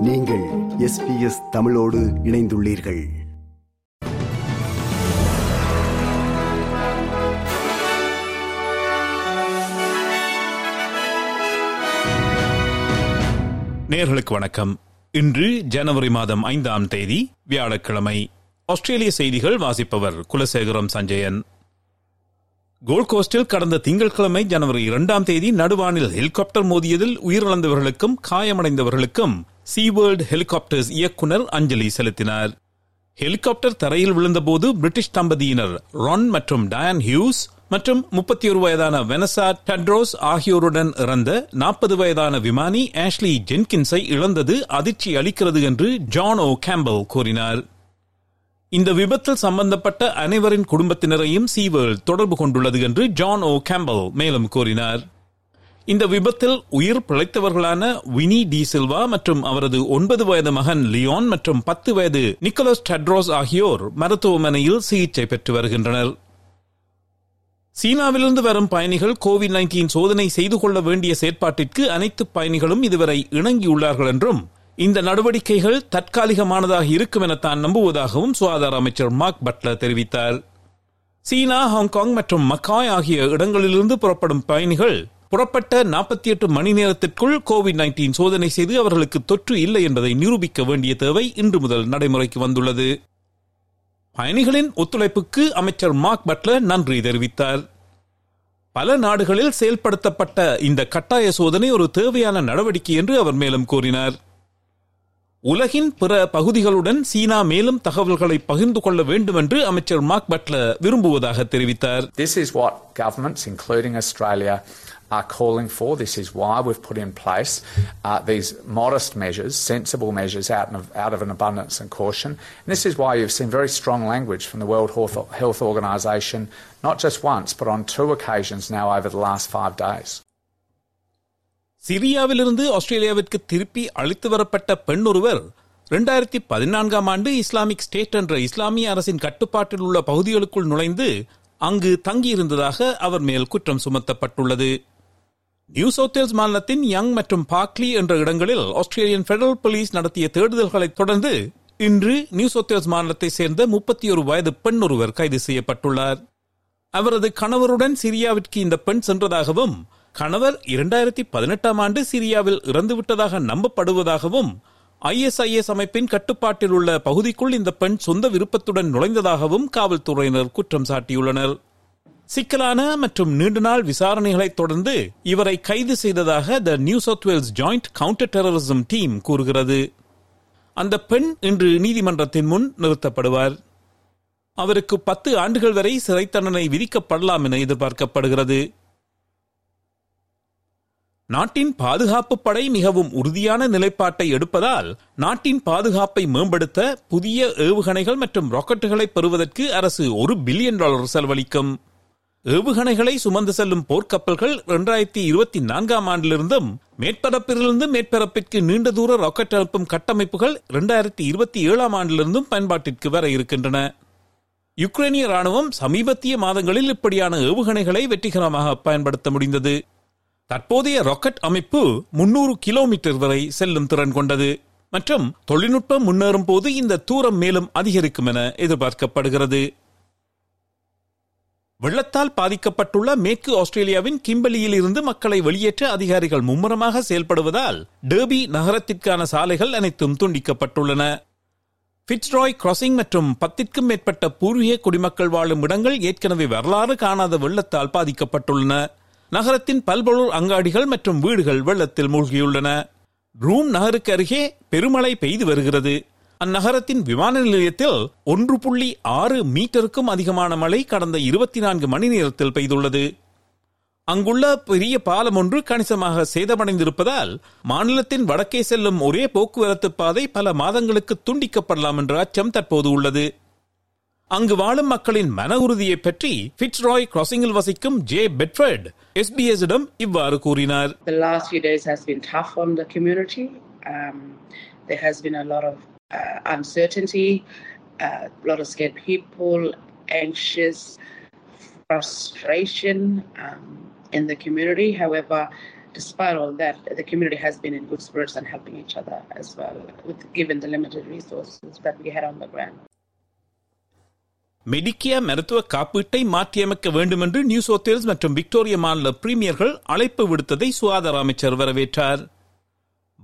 நீங்கள் எஸ்பிஎஸ் தமிழோடு இணைந்துள்ளீர்கள். நேர்களுக்கு வணக்கம். இன்று ஜனவரி மாதம் ஐந்தாம் தேதி வியாழக்கிழமை. ஆஸ்திரேலிய செய்திகள் வாசிப்பவர் குலசேகரம் சஞ்சயன். கோல்ட் கோஸ்டில் கடந்த திங்கட்கிழமை ஜனவரி இரண்டாம் தேதி நடுவானில் ஹெலிகாப்டர் மோதியதில் உயிரிழந்தவர்களுக்கும் காயமடைந்தவர்களுக்கும் சீவேர்ல்டு ஹெலிகாப்டர்ஸ் இயக்குனர் அஞ்சலி செலுத்தினார். ஹெலிகாப்டர் தரையில் விழுந்தபோது பிரிட்டிஷ் தம்பதியினர் ரான் மற்றும் டயான் ஹியூஸ் மற்றும் முப்பத்தி ஒரு வயதான வெனசா டட்ரோஸ் ஆகியோருடன் இறந்த நாற்பது வயதான விமானி ஆஷ்லி ஜென்கின்ஸை இழந்தது அதிர்ச்சி அளிக்கிறது என்று ஜான் ஓ கேம்பல் கூறினார். இந்த விபத்தில் சம்பந்தப்பட்ட அனைவரின் குடும்பத்தினரையும் சீவேர்ல்ட் தொடர்பு கொண்டுள்ளது என்று ஜான் ஓ கேம்பல் மேலும் கூறினார். இந்த விபத்தில் உயிர் பிழைத்தவர்களான வினி டி சில்வா மற்றும் அவரது ஒன்பது வயது மகன் லியோன் மற்றும் பத்து வயது நிக்கோலஸ் டட்ரோஸ் ஆகியோர் மருத்துவமனையில் சிகிச்சை பெற்று வருகின்றனர். சீனாவிலிருந்து வரும் பயணிகள் கோவிட் நைன்டீன் சோதனை செய்து கொள்ள வேண்டிய செயற்பாட்டிற்கு அனைத்து பயணிகளும் இதுவரை இணங்கியுள்ளார்கள் என்றும் இந்த நடவடிக்கைகள் தற்காலிகமானதாக இருக்கும் என தான் நம்புவதாகவும் சுகாதார அமைச்சர் மார்க் பட்லர் தெரிவித்தார். சீனா ஹாங்காங் மற்றும் மக்காய் ஆகிய இடங்களிலிருந்து புறப்படும் பயணிகள் புறப்பட்ட நாற்பத்தி எட்டு மணி நேரத்திற்குள் கோவிட் நைன்டீன் சோதனை செய்து அவர்களுக்கு தொற்று இல்லை என்பதை நிரூபிக்க வேண்டிய தேவை இன்று முதல் நடைமுறைக்கு வந்துள்ளது. பயணிகளின் ஒத்துழைப்புக்கு அமைச்சர் மார்க் பட்லர் நன்றி தெரிவித்தார். பல நாடுகளில் செயல்படுத்தப்பட்ட இந்த கட்டாய சோதனை ஒரு தேவையான நடவடிக்கை என்று அவர் மேலும் கூறினார். உலகின் பிற பகுதிகளுடன் சீனா மேலும் தகவல்களை பகிர்ந்து கொள்ள வேண்டும் என்று அமைச்சர் மார்க் பட்லர் விரும்புவதாக தெரிவித்தார். This is what governments, including Australia, are calling for. This is why we've put in place uh, these modest measures, sensible measures out of, out of an abundance and caution. And this is why you've seen very strong language from the World Health Health Organization, not just once, but on two occasions now over the last five days. சிரியாவிலிருந்து ஆஸ்திரேலியாவிற்கு திருப்பி அழைத்து வரப்பட்ட பெண் ஒருவர் இரண்டாயிரத்தி பதினான்காம் ஆண்டு Islamic state என்ற இஸ்லாமிய அரசின் கட்டுப்பாட்டில் உள்ள பகுதிகளுக்குள் நுழைந்து அங்கு தங்கியிருந்ததாக அவர் மேல் குற்றம் சுமத்தப்பட்டுள்ளது நியூ சவுத் வேல்ஸ் மாநிலத்தின் யங் மற்றும் பாக்லி என்ற இடங்களில் ஆஸ்திரேலியன் பெடரல் போலீஸ் நடத்திய தேடுதல்களைத் தொடர்ந்து இன்று நியூ சவுத் வேல்ஸ் மாநிலத்தைச் சேர்ந்த முப்பத்தி ஒரு வயது பெண் ஒருவர் கைது செய்யப்பட்டுள்ளார். அவரது கணவருடன் சிரியாவிற்கு இந்த பெண் சென்றதாகவும் கணவர் இரண்டாயிரத்தி பதினெட்டாம் ஆண்டு சிரியாவில் இறந்துவிட்டதாக நம்பப்படுவதாகவும் ஐஎஸ்ஐஎஸ் அமைப்பின் கட்டுப்பாட்டில் உள்ள பகுதிக்குள் இந்த பெண் சொந்த விருப்பத்துடன் நுழைந்ததாகவும் காவல்துறையினர் குற்றம் சாட்டியுள்ளனர். சிக்கலான மற்றும் நீண்ட நாள் விசாரணைகளைத் தொடர்ந்து இவரை கைது செய்ததாக the New South Wales joint counter terrorism team கூறுகிறது. அந்த பெண் இன்று நீதிமன்றத்தின் முன் நிறுத்தப்படுவார். அவருக்கு பத்து ஆண்டுகள் வரை சிறை தண்டனை விதிக்கப்படலாம் என எதிர்பார்க்கப்படுகிறது. நாட்டின் பாதுகாப்பு படை மிகவும் உறுதியான நிலைப்பாட்டை எடுப்பதால் நாட்டின் பாதுகாப்பை மேம்படுத்த புதிய ஏவுகணைகள் மற்றும் ராக்கெட்டுகளை பெறுவதற்கு அரசு ஒரு பில்லியன் டாலர் செலவழிக்கும். ஏவுகணைகளை சுமந்து செல்லும் போர்க்கப்பல்கள் இரண்டாயிரத்தி இருபத்தி நான்காம் ஆண்டிலிருந்தும் மேற்பரப்பிலிருந்து மேற்பரப்பிற்கு நீண்ட தூர ராக்கெட் அனுப்பும் கட்டமைப்புகள் இரண்டாயிரத்தி இருபத்தி ஏழாம் ஆண்டிலிருந்தும் பயன்பாட்டிற்கு வர இருக்கின்றன. யுக்ரைனிய ராணுவம் சமீபத்திய மாதங்களில் இப்படியான ஏவுகணைகளை வெற்றிகரமாக பயன்படுத்த முடிந்தது. தற்போதைய ராக்கெட் அமைப்பு முன்னூறு கிலோமீட்டர் வரை செல்லும் திறன் கொண்டது மற்றும் தொழில்நுட்பம் முன்னேறும் போது இந்த தூரம் மேலும் அதிகரிக்கும் என எதிர்பார்க்கப்படுகிறது. வெள்ளத்தால் பாதிக்கப்பட்டுள்ள மேற்கு ஆஸ்திரேலியாவின் கிம்பலியில் இருந்து மக்களை வெளியேற்ற அதிகாரிகள் மும்முரமாக செயல்படுவதால் டேபி நகரத்திற்கான சாலைகள் அனைத்தும் துண்டிக்கப்பட்டுள்ளன. பிட்ஸ்ராய் கிராசிங் மற்றும் பத்திற்கும் மேற்பட்ட பூர்வீக குடிமக்கள் வாழும் இடங்கள் ஏற்கனவே வரலாறு காணாத வெள்ளத்தால் பாதிக்கப்பட்டுள்ளன. நகரத்தின் பல்பொருள் அங்காடிகள் மற்றும் வீடுகள் வெள்ளத்தில் மூழ்கியுள்ளன. ரூம் நகருக்கு அருகே பெருமழை பெய்து வருகிறது. அந்நகரத்தின் விமான நிலையத்தில் ஒன்று புள்ளி ஆறு மீட்டருக்கும் அதிகமான மழை கடந்த இருபத்தி நான்கு மணி நேரத்தில் பெய்துள்ளது. அங்குள்ள பெரிய பாலம் ஒன்று கணிசமாக சேதமடைந்திருப்பதால் மாநிலத்தின் வடக்கே செல்லும் ஒரே போக்குவரத்து பாதை பல மாதங்களுக்கு துண்டிக்கப்படலாம் என்ற அச்சம் தற்போது உள்ளது. அங்கு வாழும் மக்களின் மன உறுதியை பற்றி பிட்ஸ்ராய் கிராசிங்கில் வசிக்கும் ஜே பெட்ஃபர்ட் எஸ்பிஎஸ் இடம் இவ்வாறு கூறினார். The last few days has been tough on the community. Um, there has been a lot of uh, uncertainty, uh, a lot of scared people, anxious, frustration um, in the community. However, despite all that, the community has been in good spirits and helping each other as well, with given the limited resources that we had on the ground. Medicare மருத்துவ காப்பீட்டை மாற்றியமைக்க வேண்டும் என்று new south மற்றும் Victoria மாநில பிரீமியர்கள் அழைப்பு விடுத்ததை சுகாதார அமைச்சர் வரவேற்றார்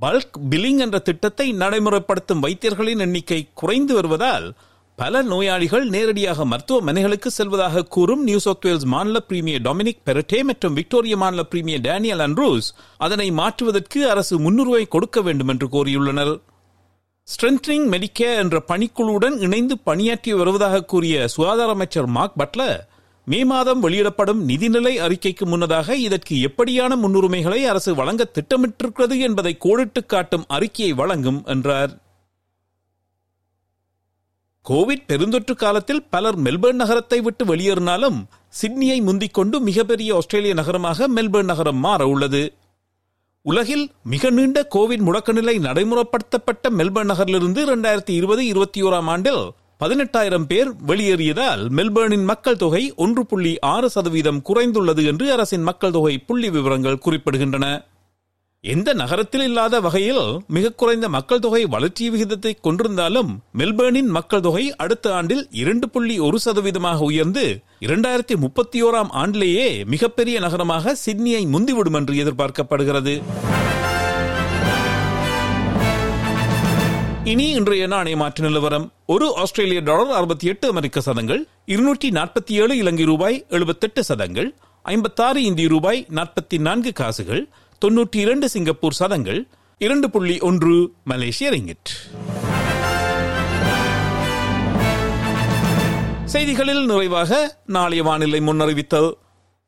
பல்க் பில்லிங் என்ற திட்டத்தை நடைமுறைப்படுத்தும் வைத்தியர்களின் எண்ணிக்கை குறைந்து வருவதால் பல நோயாளிகள் நேரடியாக மருத்துவமனைகளுக்கு செல்வதாக கூறும் நியூ சவுத் வேல்ஸ் மாநில பிரீமியர் டொமினிக் பெரட்டே மற்றும் விக்டோரியா மாநில பிரீமியர் டேனியல் அன்ரூஸ் அதனை மாற்றுவதற்கு அரசு முன்னுரிமை கொடுக்க வேண்டும் என்று கோரியுள்ளனர். ஸ்ட்ரென்த்னிங் மெடிக்கேர் என்ற பணிக்குழுவுடன் இணைந்து பணியாற்றி வருவதாக கூறிய சுகாதார அமைச்சர் மார்க் பட்லர் மே மாதம் வெளியிடப்படும் நிதிநிலை அறிக்கைக்கு முன்னதாக இதற்கு எப்படியான முன்னுரிமைகளை அரசு வழங்க திட்டமிட்டிருக்கிறது என்பதை கோடிட்டு காட்டும் அறிக்கையை வழங்கும் என்றார். கோவிட் பெருந்தொற்று காலத்தில் பலர் மெல்பர்ன் நகரத்தை விட்டு வெளியேறினாலும் சிட்னியை முந்திக் கொண்டு மிகப்பெரிய ஆஸ்திரேலிய நகரமாக மெல்பர்ன் நகரம் மாற உள்ளது. உலகில் மிக நீண்ட கோவிட் முடக்க நிலை நடைமுறைப்படுத்தப்பட்ட மெல்பர்ன் நகரிலிருந்து இரண்டாயிரத்தி இருபது இருபத்தி ஓராம் ஆண்டில் பதினெட்டாயிரம் பேர் வெளியேறியதால் மெல்பர்னின் மக்கள் தொகை ஒன்று புள்ளி ஆறு சதவீதம் குறைந்துள்ளது என்று அரசின் மக்கள் தொகை புள்ளி விவரங்கள் குறிப்பிடுகின்றன. எந்த நகரத்தில் இல்லாத வகையில் மிக குறைந்த மக்கள் தொகை வளர்ச்சி விகிதத்தை கொண்டிருந்தாலும் மெல்பர்னின் மக்கள் தொகை அடுத்த ஆண்டில் இரண்டு புள்ளி ஒரு சதவீதமாக உயர்ந்து இரண்டாயிரத்தி முப்பத்தி ஓராம் ஆண்டிலேயே மிகப்பெரிய நகரமாக சிட்னியை முந்திவிடும் என்று எதிர்பார்க்கப்படுகிறது. இனி இன்றைய நாணய மாற்று நிலவரம். ஒரு ஆஸ்திரேலிய டாலர் அறுபத்தி எட்டு அமெரிக்க சதங்கள் இருநூற்றி நாற்பத்தி ஏழு இலங்கை ரூபாய் எழுபத்தெட்டு சதங்கள் ஐம்பத்தாறு இந்திய ரூபாய் நாற்பத்தி நான்கு காசுகள் தொன்னூற்றி இரண்டு சிங்கப்பூர் சதங்கள் இரண்டு புள்ளி ஒன்று மலேசிய ரிங்கிட். செய்திகளில் நிறைவாக நாளைய வானிலை முன்னறிவித்தல்.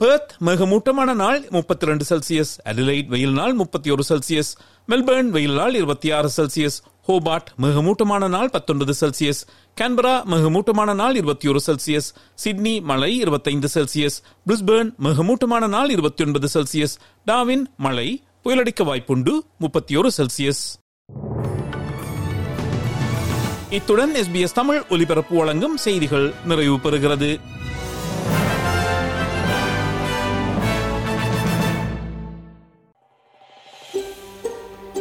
பெர்த் மிகமூட்டமான நாள் முப்பத்தி ரெண்டு செல்சியஸ் அடிலைட் வெயில் நாள் முப்பத்தி ஒரு செல்சியஸ் மெல்பர்ன் வெயில் நாள் இருபத்தி ஆறு செல்சியஸ் ஹோபார்ட் மிகமூட்டமான நாள் பத்தொன்பது செல்சியஸ் கேன்பரா மிகமூட்டமான நாள் இருபத்தி ஒரு செல்சியஸ் சிட்னி மழை இருபத்தைந்து செல்சியஸ் பிரிஸ்பர்ன் மிகமூட்டமான நாள் இருபத்தி ஒன்பது செல்சியஸ் டாவின் மழை புயலடிக்க வாய்ப்புண்டு முப்பத்தி ஒரு செல்சியஸ் இத்துடன் எஸ்பிஎஸ் தமிழ் ஒலிபரப்பு வழங்கும் செய்திகள் நிறைவு பெறுகிறது.